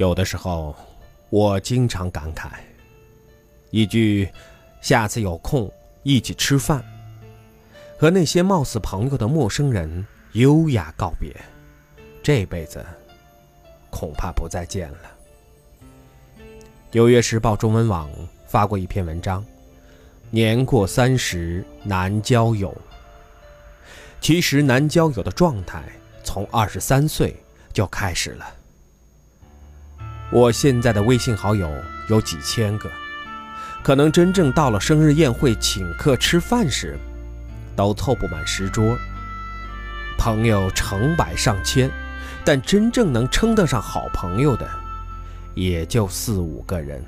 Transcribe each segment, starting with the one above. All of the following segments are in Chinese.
有的时候，我经常感慨，一句“下次有空一起吃饭”，和那些貌似朋友的陌生人优雅告别，这辈子恐怕不再见了。《纽约时报》中文网发过一篇文章：“年过三十难交友。”其实，难交友的状态从二十三岁就开始了。我现在的微信好友有几千个，可能真正到了生日宴会请客吃饭时，都凑不满十桌。朋友成百上千，但真正能称得上好朋友的，也就四五个人。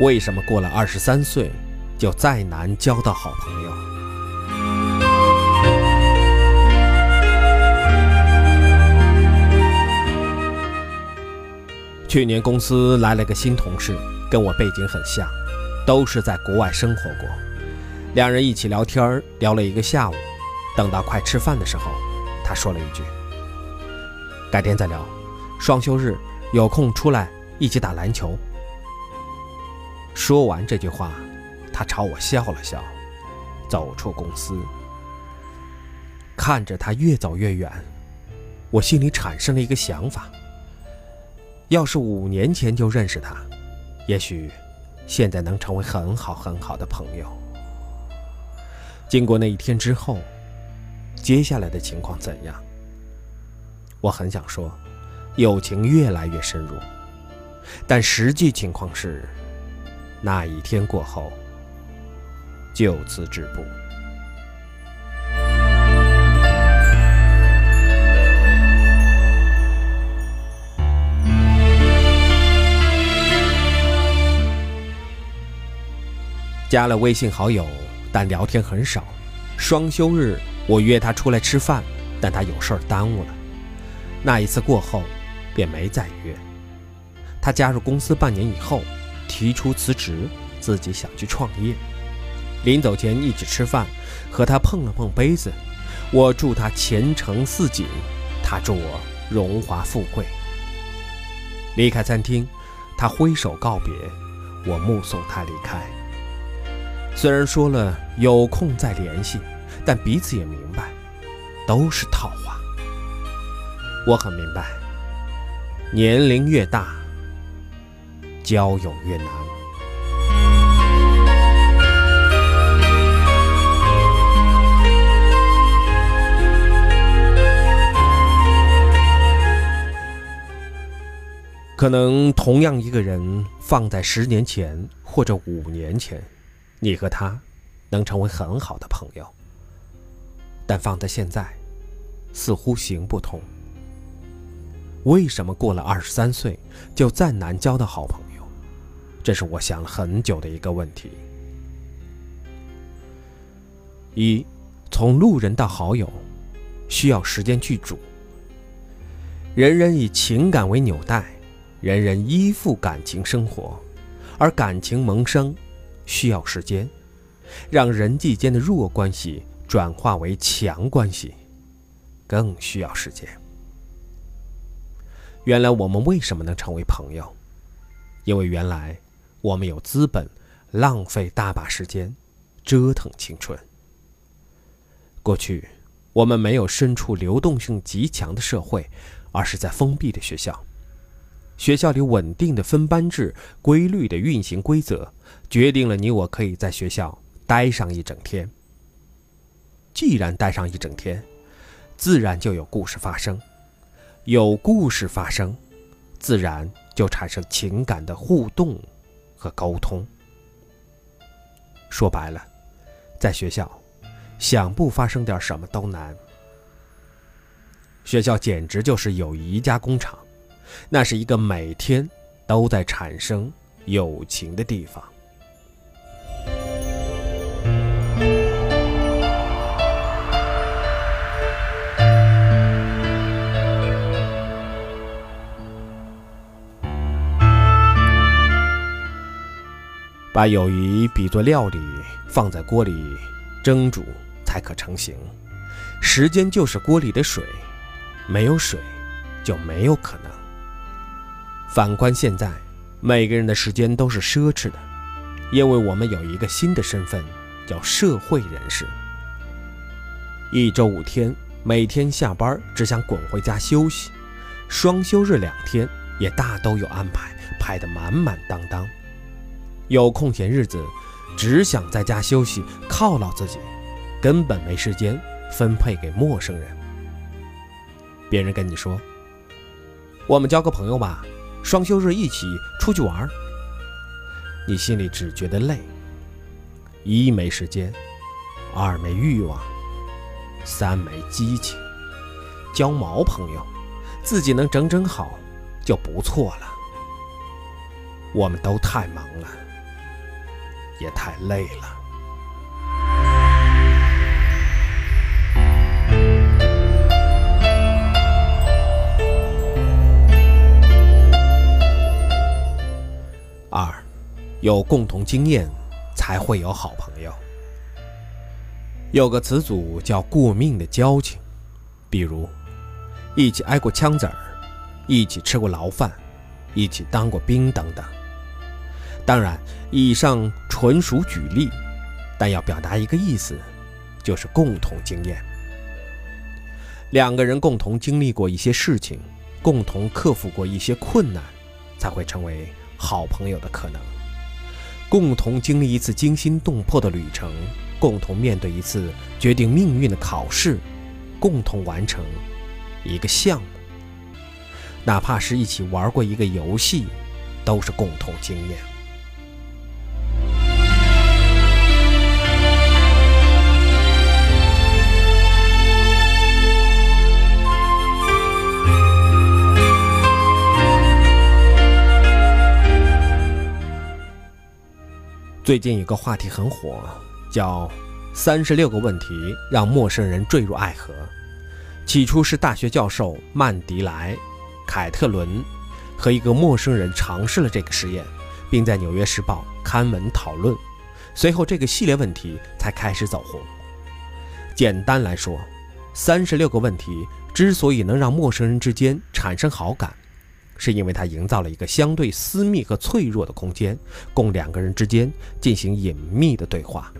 为什么过了二十三岁，就再难交到好朋友？去年公司来了个新同事，跟我背景很像，都是在国外生活过。两人一起聊天，聊了一个下午。等到快吃饭的时候，他说了一句：“改天再聊，双休日有空出来一起打篮球。”说完这句话，他朝我笑了笑，走出公司。看着他越走越远，我心里产生了一个想法：要是五年前就认识他，也许现在能成为很好很好的朋友。经过那一天之后，接下来的情况怎样？我很想说，友情越来越深入，但实际情况是。那一天过后，就此止步。加了微信好友，但聊天很少。双休日，我约他出来吃饭，但他有事耽误了。那一次过后，便没再约。他加入公司半年以后。提出辞职，自己想去创业。临走前一起吃饭，和他碰了碰杯子。我祝他前程似锦，他祝我荣华富贵。离开餐厅，他挥手告别，我目送他离开。虽然说了有空再联系，但彼此也明白，都是套话。我很明白，年龄越大。交友越难，可能同样一个人放在十年前或者五年前，你和他能成为很好的朋友，但放在现在，似乎行不通。为什么过了二十三岁就再难交到好朋友？这是我想了很久的一个问题：一，从路人到好友，需要时间去煮。人人以情感为纽带，人人依附感情生活，而感情萌生需要时间，让人际间的弱关系转化为强关系，更需要时间。原来我们为什么能成为朋友？因为原来。我们有资本浪费大把时间折腾青春。过去，我们没有身处流动性极强的社会，而是在封闭的学校。学校里稳定的分班制、规律的运行规则，决定了你我可以在学校待上一整天。既然待上一整天，自然就有故事发生。有故事发生，自然就产生情感的互动。和沟通，说白了，在学校，想不发生点什么都难。学校简直就是友谊加工厂，那是一个每天都在产生友情的地方。把友谊比作料理，放在锅里蒸煮才可成型。时间就是锅里的水，没有水就没有可能。反观现在，每个人的时间都是奢侈的，因为我们有一个新的身份，叫社会人士。一周五天，每天下班只想滚回家休息，双休日两天也大都有安排，排得满满当当。有空闲日子，只想在家休息犒劳自己，根本没时间分配给陌生人。别人跟你说：“我们交个朋友吧，双休日一起出去玩。”你心里只觉得累，一没时间，二没欲望。三没激情，交毛朋友，自己能整整好就不错了。我们都太忙了，也太累了。二，有共同经验，才会有好朋友。有个词组叫“过命的交情”，比如一起挨过枪子儿，一起吃过牢饭，一起当过兵等等。当然，以上纯属举例，但要表达一个意思，就是共同经验。两个人共同经历过一些事情，共同克服过一些困难，才会成为好朋友的可能。共同经历一次惊心动魄的旅程。共同面对一次决定命运的考试，共同完成一个项目，哪怕是一起玩过一个游戏，都是共同经验。最近有个话题很火。叫三十六个问题让陌生人坠入爱河。起初是大学教授曼迪莱·凯特伦和一个陌生人尝试了这个实验，并在《纽约时报》刊文讨论。随后，这个系列问题才开始走红。简单来说，三十六个问题之所以能让陌生人之间产生好感，是因为它营造了一个相对私密和脆弱的空间，供两个人之间进行隐秘的对话。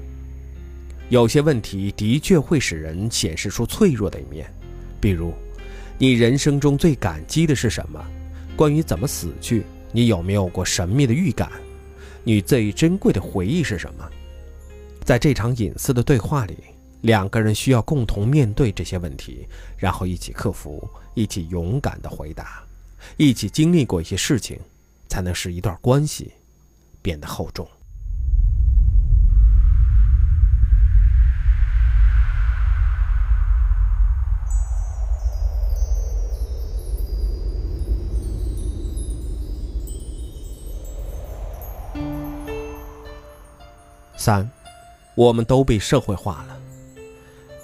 有些问题的确会使人显示出脆弱的一面，比如，你人生中最感激的是什么？关于怎么死去，你有没有过神秘的预感？你最珍贵的回忆是什么？在这场隐私的对话里，两个人需要共同面对这些问题，然后一起克服，一起勇敢地回答，一起经历过一些事情，才能使一段关系变得厚重。三，我们都被社会化了。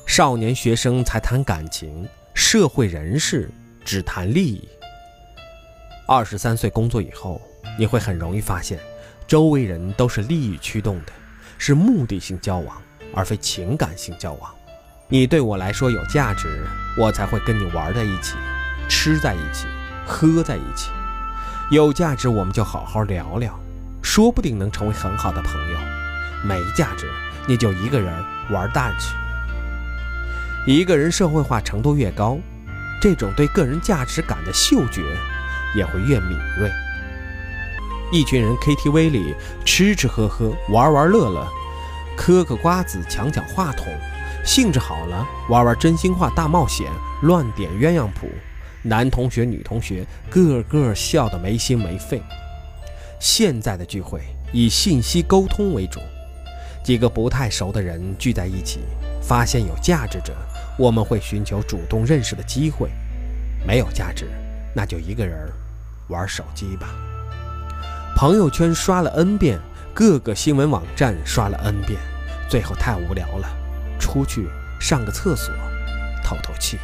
少年学生才谈感情，社会人士只谈利益。二十三岁工作以后，你会很容易发现，周围人都是利益驱动的，是目的性交往，而非情感性交往。你对我来说有价值，我才会跟你玩在一起，吃在一起，喝在一起。有价值，我们就好好聊聊，说不定能成为很好的朋友。没价值，你就一个人玩蛋去。一个人社会化程度越高，这种对个人价值感的嗅觉也会越敏锐。一群人 KTV 里吃吃喝喝，玩玩乐乐，嗑嗑瓜子，抢抢话筒，兴致好了玩玩真心话大冒险，乱点鸳鸯谱，男同学女同学个个笑得没心没肺。现在的聚会以信息沟通为主。几个不太熟的人聚在一起，发现有价值者，我们会寻求主动认识的机会；没有价值，那就一个人玩手机吧。朋友圈刷了 N 遍，各个新闻网站刷了 N 遍，最后太无聊了，出去上个厕所，透透气。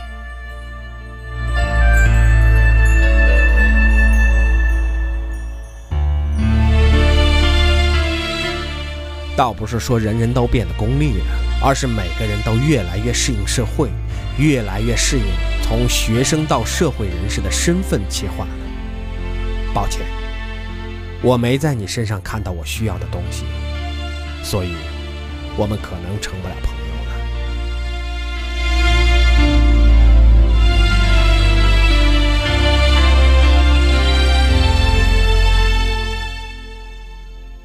倒不是说人人都变得功利了，而是每个人都越来越适应社会，越来越适应从学生到社会人士的身份切换了。抱歉，我没在你身上看到我需要的东西，所以，我们可能成不了朋友了。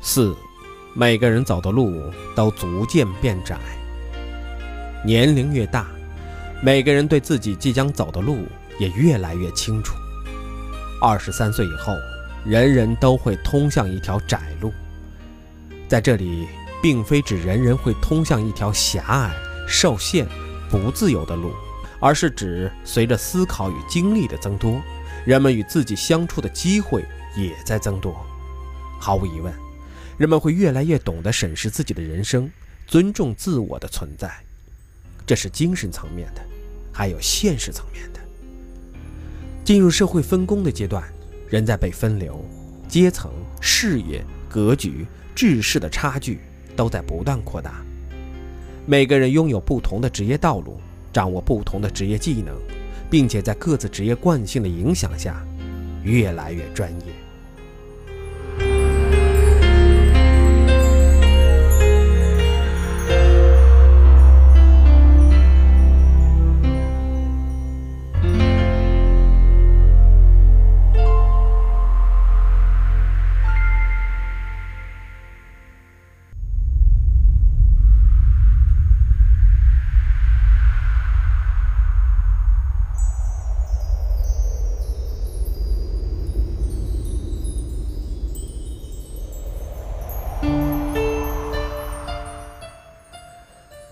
四，每个人走的路都逐渐变窄。年龄越大，每个人对自己即将走的路也越来越清楚。二十三岁以后，人人都会通向一条窄路。在这里，并非指人人会通向一条狭隘、受限、不自由的路，而是指随着思考与经历的增多，人们与自己相处的机会也在增多。毫无疑问。人们会越来越懂得审视自己的人生，尊重自我的存在，这是精神层面的，还有现实层面的。进入社会分工的阶段，人在被分流，阶层、事业、格局、志士的差距都在不断扩大。每个人拥有不同的职业道路，掌握不同的职业技能，并且在各自职业惯性的影响下，越来越专业。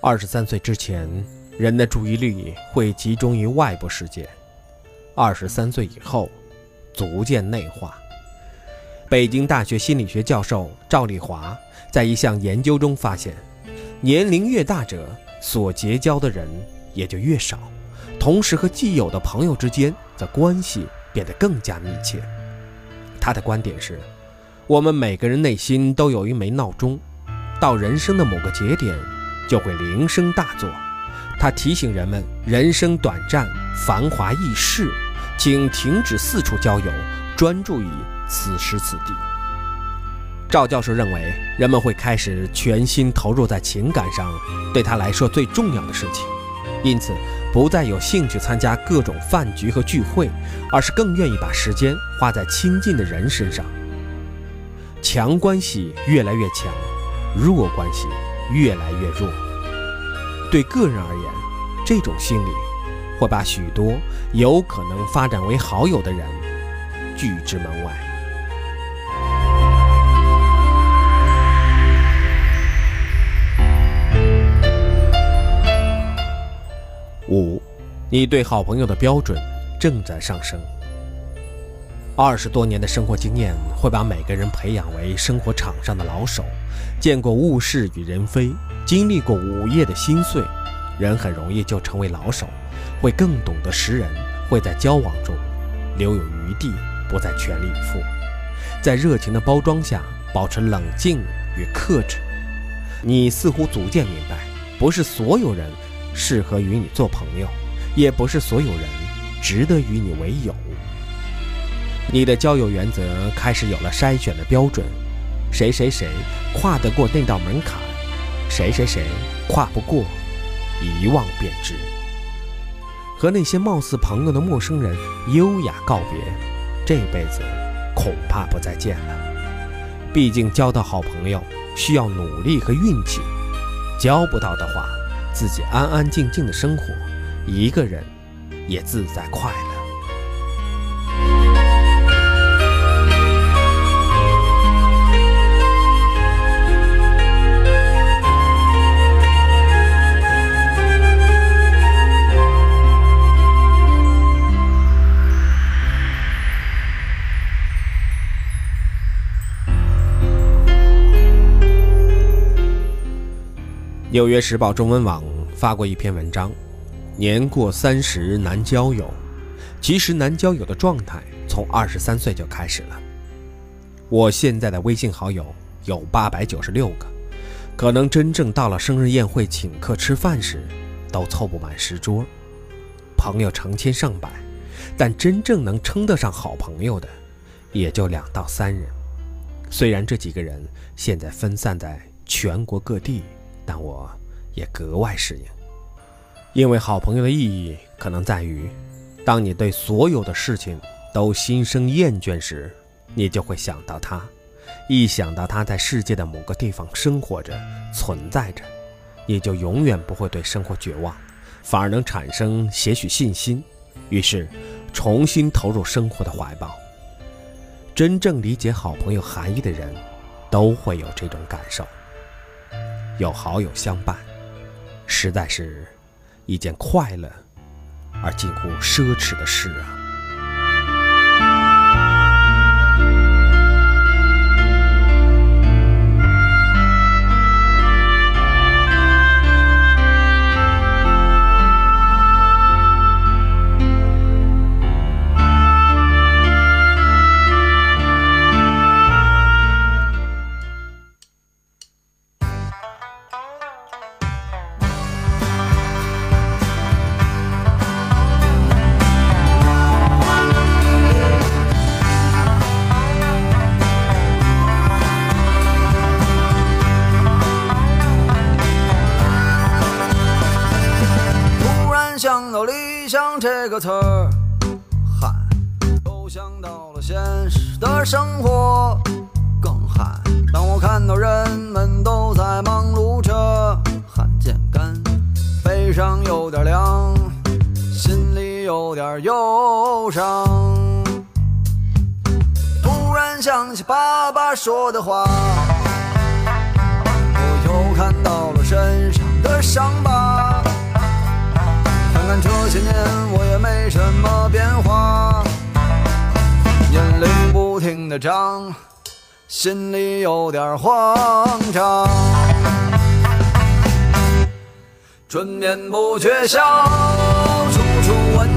二十三岁之前，人的注意力会集中于外部世界；二十三岁以后，逐渐内化。北京大学心理学教授赵丽华在一项研究中发现，年龄越大者，所结交的人也就越少，同时和既有的朋友之间的关系变得更加密切。他的观点是：我们每个人内心都有一枚闹钟，到人生的某个节点。就会铃声大作，他提醒人们：人生短暂，繁华易逝，请停止四处交友，专注于此时此地。赵教授认为，人们会开始全心投入在情感上对他来说最重要的事情，因此不再有兴趣参加各种饭局和聚会，而是更愿意把时间花在亲近的人身上。强关系越来越强，弱关系。越来越弱。对个人而言，这种心理会把许多有可能发展为好友的人拒之门外。五，你对好朋友的标准正在上升。二十多年的生活经验会把每个人培养为生活场上的老手，见过物是与人非，经历过午夜的心碎，人很容易就成为老手，会更懂得识人，会在交往中留有余地，不再全力以赴，在热情的包装下保持冷静与克制。你似乎逐渐明白，不是所有人适合与你做朋友，也不是所有人值得与你为友。你的交友原则开始有了筛选的标准，谁谁谁跨得过那道门槛，谁谁谁跨不过，一望便知。和那些貌似朋友的陌生人优雅告别，这辈子恐怕不再见了。毕竟交到好朋友需要努力和运气，交不到的话，自己安安静静的生活，一个人也自在快乐。纽约时报中文网发过一篇文章：“年过三十难交友。”其实难交友的状态从二十三岁就开始了。我现在的微信好友有八百九十六个，可能真正到了生日宴会请客吃饭时，都凑不满十桌，朋友成千上百，但真正能称得上好朋友的，也就两到三人。虽然这几个人现在分散在全国各地，但我也格外适应，因为好朋友的意义可能在于，当你对所有的事情都心生厌倦时，你就会想到他。一想到他在世界的某个地方生活着、存在着，你就永远不会对生活绝望，反而能产生些许信心，于是重新投入生活的怀抱。真正理解好朋友含义的人，都会有这种感受。有好友相伴，实在是一件快乐而近乎奢侈的事啊。点忧伤。突然想起爸爸说的话，我又看到了身上的伤疤。看看这些年我也没什么变化，年龄不停的长，心里有点慌张。春眠不觉晓，处处闻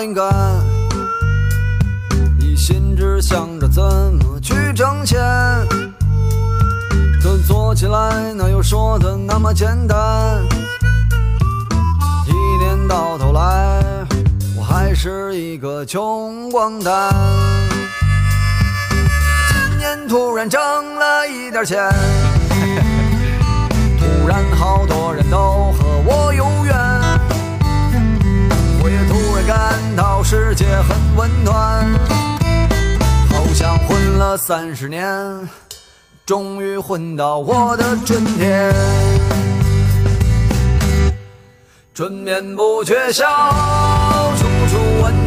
灵感，一心只想着怎么去挣钱。可做起来哪有说的那么简单？一年到头来，我还是一个穷光蛋。今年突然挣了一点钱。突然，好多人都和我有缘，感到世界很温暖，好像混了三十年，终于混到我的春天。春眠不觉晓，处处闻